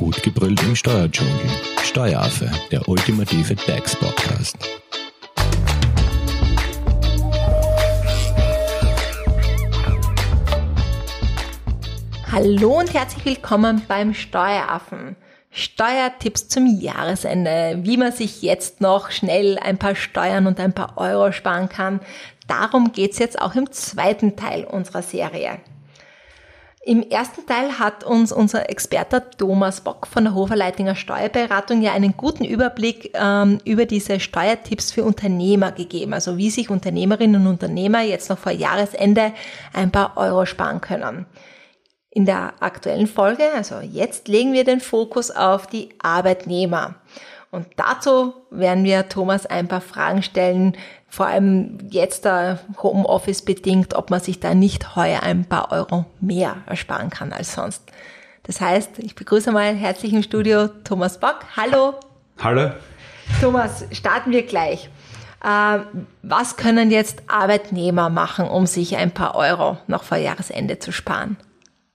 Gut gebrüllt im Steuerdschungel. Steueraffe, der ultimative DAX-Podcast. Hallo und herzlich willkommen beim Steueraffen. Steuertipps zum Jahresende, wie man sich jetzt noch schnell ein paar Steuern und ein paar Euro sparen kann. Darum geht's jetzt auch im zweiten Teil unserer Serie. Im ersten Teil hat uns unser Experte Thomas Bock von der Hoferleitinger Steuerberatung ja einen guten Überblick ähm, über diese Steuertipps für Unternehmer gegeben, also wie sich Unternehmerinnen und Unternehmer jetzt noch vor Jahresende ein paar Euro sparen können. In der aktuellen Folge, also jetzt legen wir den Fokus auf die Arbeitnehmer. Und dazu werden wir Thomas ein paar Fragen stellen, vor allem jetzt da Homeoffice bedingt, ob man sich da nicht heuer ein paar Euro mehr ersparen kann als sonst. Das heißt, ich begrüße mal herzlich im Studio Thomas Bock. Hallo. Hallo. Thomas, starten wir gleich. Äh, was können jetzt Arbeitnehmer machen, um sich ein paar Euro noch vor Jahresende zu sparen?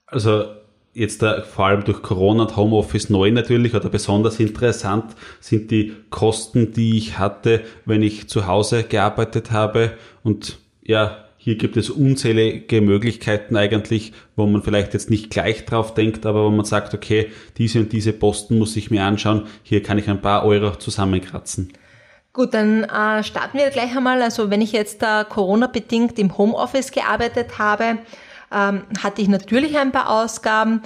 Also jetzt da, vor allem durch Corona und Homeoffice neu natürlich oder besonders interessant sind die Kosten, die ich hatte, wenn ich zu Hause gearbeitet habe. Und ja, hier gibt es unzählige Möglichkeiten eigentlich, wo man vielleicht jetzt nicht gleich drauf denkt, aber wo man sagt, okay, diese und diese Posten muss ich mir anschauen. Hier kann ich ein paar Euro zusammenkratzen. Gut, dann äh, starten wir gleich einmal. Also wenn ich jetzt äh, Corona-bedingt im Homeoffice gearbeitet habe, ähm, hatte ich natürlich ein paar Ausgaben.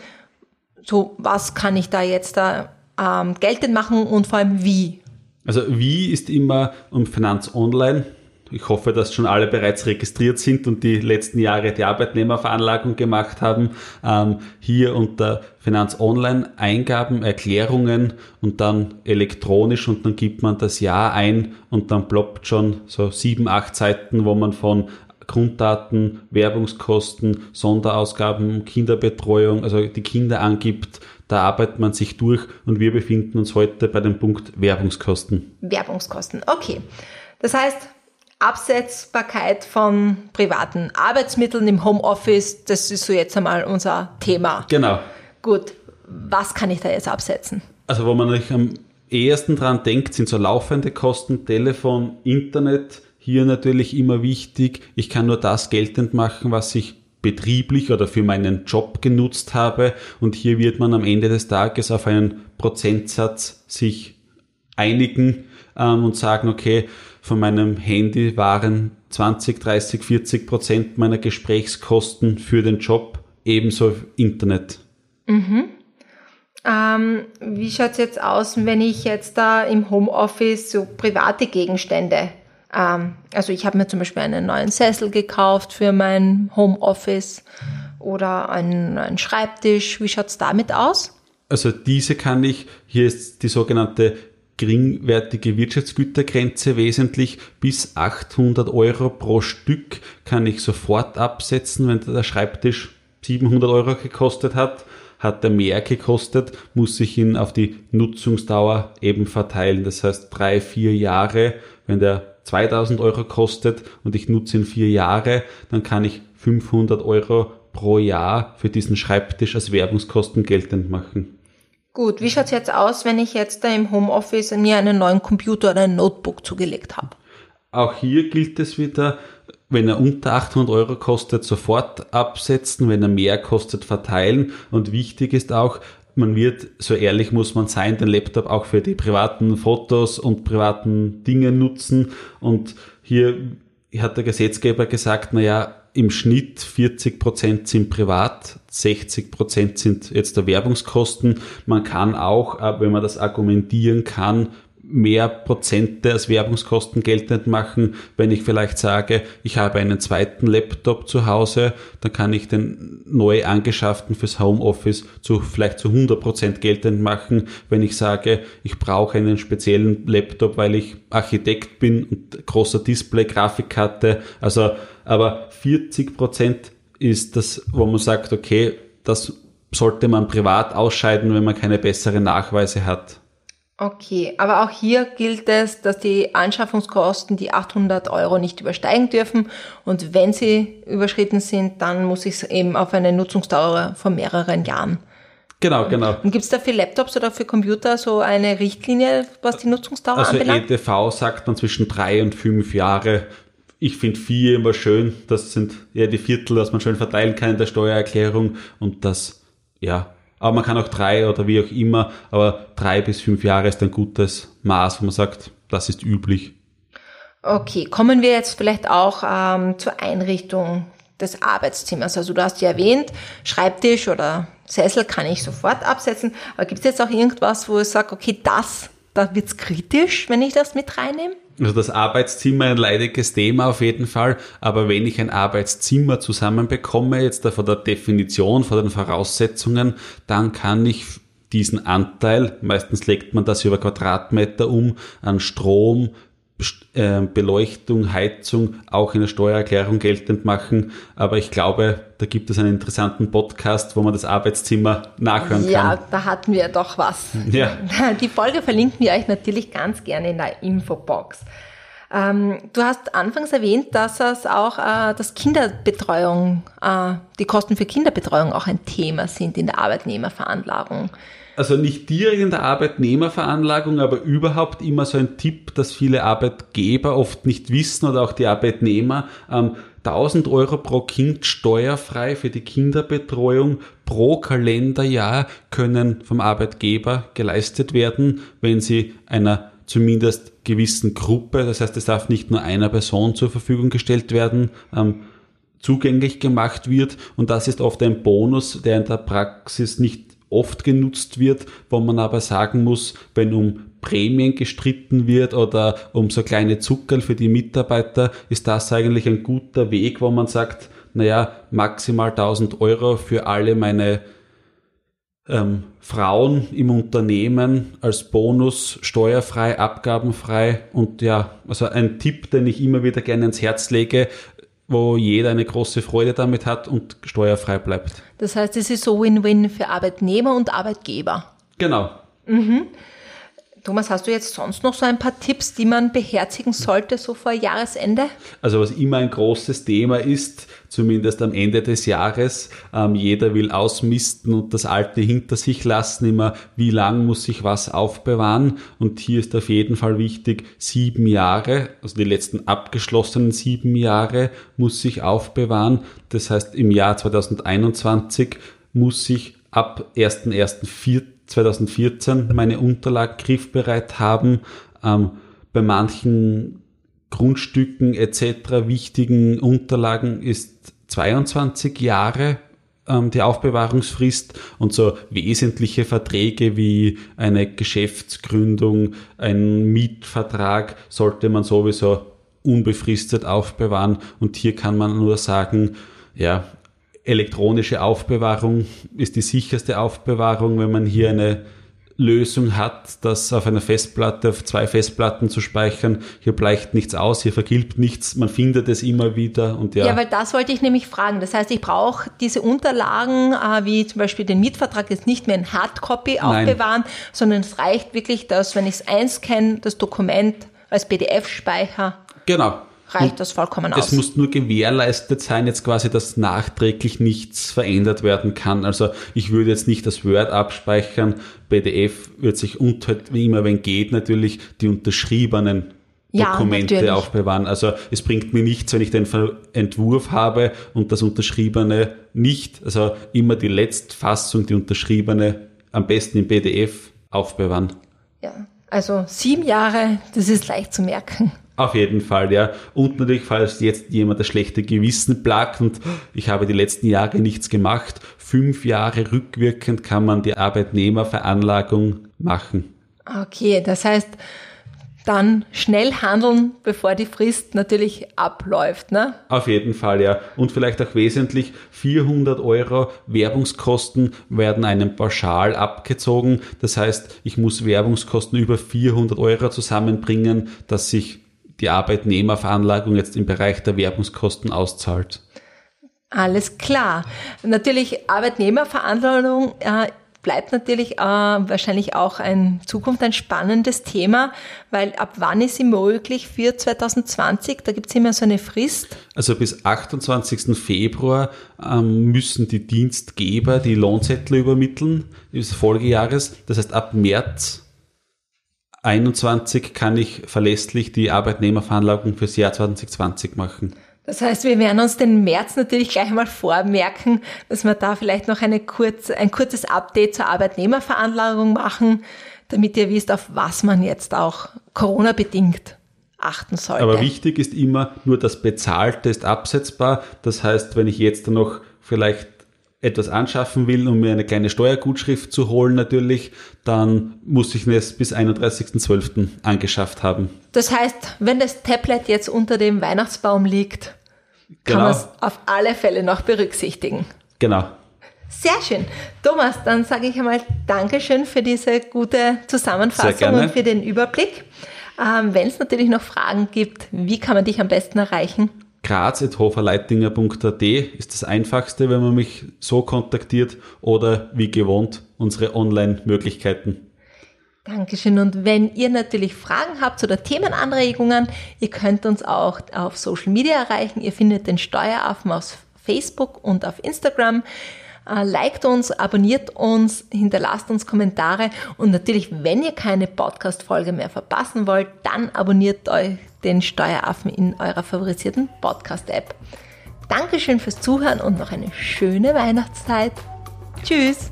So, was kann ich da jetzt da ähm, geltend machen und vor allem wie? Also wie ist immer um Finanz Online. Ich hoffe, dass schon alle bereits registriert sind und die letzten Jahre die Arbeitnehmerveranlagung gemacht haben. Ähm, hier unter Finanz Online Eingaben, Erklärungen und dann elektronisch und dann gibt man das Jahr ein und dann ploppt schon so sieben, acht Seiten, wo man von Grunddaten, Werbungskosten, Sonderausgaben, Kinderbetreuung, also die Kinder angibt, da arbeitet man sich durch und wir befinden uns heute bei dem Punkt Werbungskosten. Werbungskosten, okay. Das heißt, Absetzbarkeit von privaten Arbeitsmitteln im Homeoffice, das ist so jetzt einmal unser Thema. Genau. Gut, was kann ich da jetzt absetzen? Also wo man am ehesten dran denkt, sind so laufende Kosten, Telefon, Internet, hier natürlich immer wichtig, ich kann nur das geltend machen, was ich betrieblich oder für meinen Job genutzt habe. Und hier wird man am Ende des Tages auf einen Prozentsatz sich einigen ähm, und sagen, okay, von meinem Handy waren 20, 30, 40 Prozent meiner Gesprächskosten für den Job, ebenso Internet. Mhm. Ähm, wie schaut es jetzt aus, wenn ich jetzt da im Homeoffice so private Gegenstände ähm, also ich habe mir zum Beispiel einen neuen Sessel gekauft für mein Homeoffice oder einen, einen Schreibtisch. Wie schaut's damit aus? Also diese kann ich, hier ist die sogenannte geringwertige Wirtschaftsgütergrenze wesentlich. Bis 800 Euro pro Stück kann ich sofort absetzen, wenn der Schreibtisch 700 Euro gekostet hat. Hat er mehr gekostet, muss ich ihn auf die Nutzungsdauer eben verteilen. Das heißt drei, vier Jahre, wenn der 2000 Euro kostet und ich nutze ihn vier Jahre, dann kann ich 500 Euro pro Jahr für diesen Schreibtisch als Werbungskosten geltend machen. Gut, wie schaut's jetzt aus, wenn ich jetzt da im Homeoffice mir einen neuen Computer oder ein Notebook zugelegt habe? Auch hier gilt es wieder, wenn er unter 800 Euro kostet, sofort absetzen, wenn er mehr kostet, verteilen. Und wichtig ist auch, man wird, so ehrlich muss man sein, den Laptop auch für die privaten Fotos und privaten Dinge nutzen. Und hier hat der Gesetzgeber gesagt, naja, im Schnitt 40 Prozent sind privat, 60 Prozent sind jetzt der Werbungskosten. Man kann auch, äh, wenn man das argumentieren kann, mehr Prozente als Werbungskosten geltend machen. Wenn ich vielleicht sage, ich habe einen zweiten Laptop zu Hause, dann kann ich den neu angeschafften fürs Homeoffice zu vielleicht zu 100 Prozent geltend machen. Wenn ich sage, ich brauche einen speziellen Laptop, weil ich Architekt bin und großer Display, Grafikkarte, also aber 40 Prozent ist das, wo man sagt, okay, das sollte man privat ausscheiden, wenn man keine besseren Nachweise hat. Okay, aber auch hier gilt es, dass die Anschaffungskosten die 800 Euro nicht übersteigen dürfen und wenn sie überschritten sind, dann muss ich es eben auf eine Nutzungsdauer von mehreren Jahren Genau, genau. Und gibt es da für Laptops oder für Computer so eine Richtlinie, was die Nutzungsdauer also anbelangt? EDV sagt man zwischen drei und fünf Jahre. Ich finde vier immer schön. Das sind ja die Viertel, dass man schön verteilen kann in der Steuererklärung und das, ja. Aber man kann auch drei oder wie auch immer, aber drei bis fünf Jahre ist ein gutes Maß, wo man sagt, das ist üblich. Okay, kommen wir jetzt vielleicht auch ähm, zur Einrichtung des Arbeitszimmers. Also du hast ja erwähnt, Schreibtisch oder Sessel kann ich sofort absetzen. Aber gibt es jetzt auch irgendwas, wo ich sage, okay, das, da wird's kritisch, wenn ich das mit reinnehme? Also das Arbeitszimmer ein leidiges Thema auf jeden Fall, aber wenn ich ein Arbeitszimmer zusammenbekomme, jetzt von der Definition, von den Voraussetzungen, dann kann ich diesen Anteil, meistens legt man das über Quadratmeter um, an Strom, Beleuchtung, Heizung auch in der Steuererklärung geltend machen. Aber ich glaube, da gibt es einen interessanten Podcast, wo man das Arbeitszimmer nachhören kann. Ja, da hatten wir doch was. Ja. Die Folge verlinken wir euch natürlich ganz gerne in der Infobox. Ähm, du hast anfangs erwähnt, dass es auch äh, das Kinderbetreuung, äh, die Kosten für Kinderbetreuung auch ein Thema sind in der Arbeitnehmerveranlagung also nicht direkt in der Arbeitnehmerveranlagung, aber überhaupt immer so ein Tipp, dass viele Arbeitgeber oft nicht wissen oder auch die Arbeitnehmer. Ähm, 1000 Euro pro Kind steuerfrei für die Kinderbetreuung pro Kalenderjahr können vom Arbeitgeber geleistet werden, wenn sie einer zumindest gewissen Gruppe, das heißt es darf nicht nur einer Person zur Verfügung gestellt werden, ähm, zugänglich gemacht wird. Und das ist oft ein Bonus, der in der Praxis nicht oft genutzt wird, wo man aber sagen muss, wenn um Prämien gestritten wird oder um so kleine Zuckerl für die Mitarbeiter, ist das eigentlich ein guter Weg, wo man sagt, naja, maximal 1000 Euro für alle meine ähm, Frauen im Unternehmen als Bonus steuerfrei, abgabenfrei. Und ja, also ein Tipp, den ich immer wieder gerne ins Herz lege, wo jeder eine große Freude damit hat und steuerfrei bleibt. Das heißt, es ist so Win-Win für Arbeitnehmer und Arbeitgeber. Genau. Mhm. Thomas, hast du jetzt sonst noch so ein paar Tipps, die man beherzigen sollte, so vor Jahresende? Also was immer ein großes Thema ist, zumindest am Ende des Jahres, ähm, jeder will ausmisten und das Alte hinter sich lassen, immer wie lang muss ich was aufbewahren und hier ist auf jeden Fall wichtig, sieben Jahre, also die letzten abgeschlossenen sieben Jahre muss ich aufbewahren. Das heißt, im Jahr 2021 muss ich ab 1.1.4 2014 meine Unterlagen griffbereit haben. Ähm, bei manchen Grundstücken etc. wichtigen Unterlagen ist 22 Jahre ähm, die Aufbewahrungsfrist und so wesentliche Verträge wie eine Geschäftsgründung, ein Mietvertrag sollte man sowieso unbefristet aufbewahren und hier kann man nur sagen, ja, elektronische Aufbewahrung ist die sicherste Aufbewahrung, wenn man hier eine Lösung hat, das auf einer Festplatte, auf zwei Festplatten zu speichern. Hier bleicht nichts aus, hier vergilbt nichts, man findet es immer wieder und ja. Ja, weil das wollte ich nämlich fragen. Das heißt, ich brauche diese Unterlagen, äh, wie zum Beispiel den Mietvertrag, jetzt nicht mehr in Hardcopy aufbewahren, Nein. sondern es reicht wirklich, dass, wenn ich es einscanne, das Dokument als PDF-Speicher. Genau reicht und das vollkommen aus. Es muss nur gewährleistet sein, jetzt quasi, dass nachträglich nichts verändert werden kann. Also ich würde jetzt nicht das Word abspeichern. PDF wird sich unter, wie immer, wenn geht, natürlich die unterschriebenen Dokumente ja, aufbewahren. Also es bringt mir nichts, wenn ich den Entwurf habe und das Unterschriebene nicht. Also immer die Letztfassung, die Unterschriebene, am besten im PDF aufbewahren. Ja, also sieben Jahre, das ist leicht zu merken. Auf jeden Fall, ja. Und natürlich, falls jetzt jemand das schlechte Gewissen plagt und ich habe die letzten Jahre nichts gemacht, fünf Jahre rückwirkend kann man die Arbeitnehmerveranlagung machen. Okay, das heißt, dann schnell handeln, bevor die Frist natürlich abläuft, ne? Auf jeden Fall, ja. Und vielleicht auch wesentlich, 400 Euro Werbungskosten werden einem pauschal abgezogen. Das heißt, ich muss Werbungskosten über 400 Euro zusammenbringen, dass sich die Arbeitnehmerveranlagung jetzt im Bereich der Werbungskosten auszahlt. Alles klar. Natürlich Arbeitnehmerveranlagung äh, bleibt natürlich äh, wahrscheinlich auch in Zukunft ein spannendes Thema, weil ab wann ist sie möglich für 2020? Da gibt es immer so eine Frist. Also bis 28. Februar ähm, müssen die Dienstgeber die Lohnzettel übermitteln des Folgejahres. Das heißt, ab März 21 kann ich verlässlich die Arbeitnehmerveranlagung fürs Jahr 2020 machen. Das heißt, wir werden uns den März natürlich gleich mal vormerken, dass wir da vielleicht noch eine kurz, ein kurzes Update zur Arbeitnehmerveranlagung machen, damit ihr wisst, auf was man jetzt auch Corona-bedingt achten sollte. Aber wichtig ist immer, nur das Bezahlte ist absetzbar. Das heißt, wenn ich jetzt noch vielleicht etwas anschaffen will, um mir eine kleine Steuergutschrift zu holen natürlich, dann muss ich es bis 31.12. angeschafft haben. Das heißt, wenn das Tablet jetzt unter dem Weihnachtsbaum liegt, kann genau. man es auf alle Fälle noch berücksichtigen. Genau. Sehr schön. Thomas, dann sage ich einmal Dankeschön für diese gute Zusammenfassung und für den Überblick. Ähm, wenn es natürlich noch Fragen gibt, wie kann man dich am besten erreichen? graz.hoferleitinger.at ist das einfachste, wenn man mich so kontaktiert oder wie gewohnt unsere Online-Möglichkeiten. Dankeschön. Und wenn ihr natürlich Fragen habt oder Themenanregungen, ihr könnt uns auch auf Social Media erreichen. Ihr findet den Steueraffen auf Facebook und auf Instagram. Äh, liked uns, abonniert uns, hinterlasst uns Kommentare und natürlich, wenn ihr keine Podcast-Folge mehr verpassen wollt, dann abonniert euch den Steueraffen in eurer favorisierten Podcast-App. Dankeschön fürs Zuhören und noch eine schöne Weihnachtszeit. Tschüss!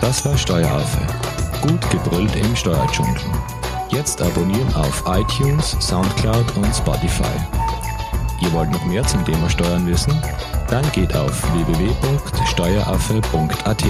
Das war Steueraffe. Gut gebrüllt im Steuerdschungel. Jetzt abonnieren auf iTunes, Soundcloud und Spotify. Ihr wollt noch mehr zum Thema Steuern wissen? Dann geht auf www.steueraffe.at.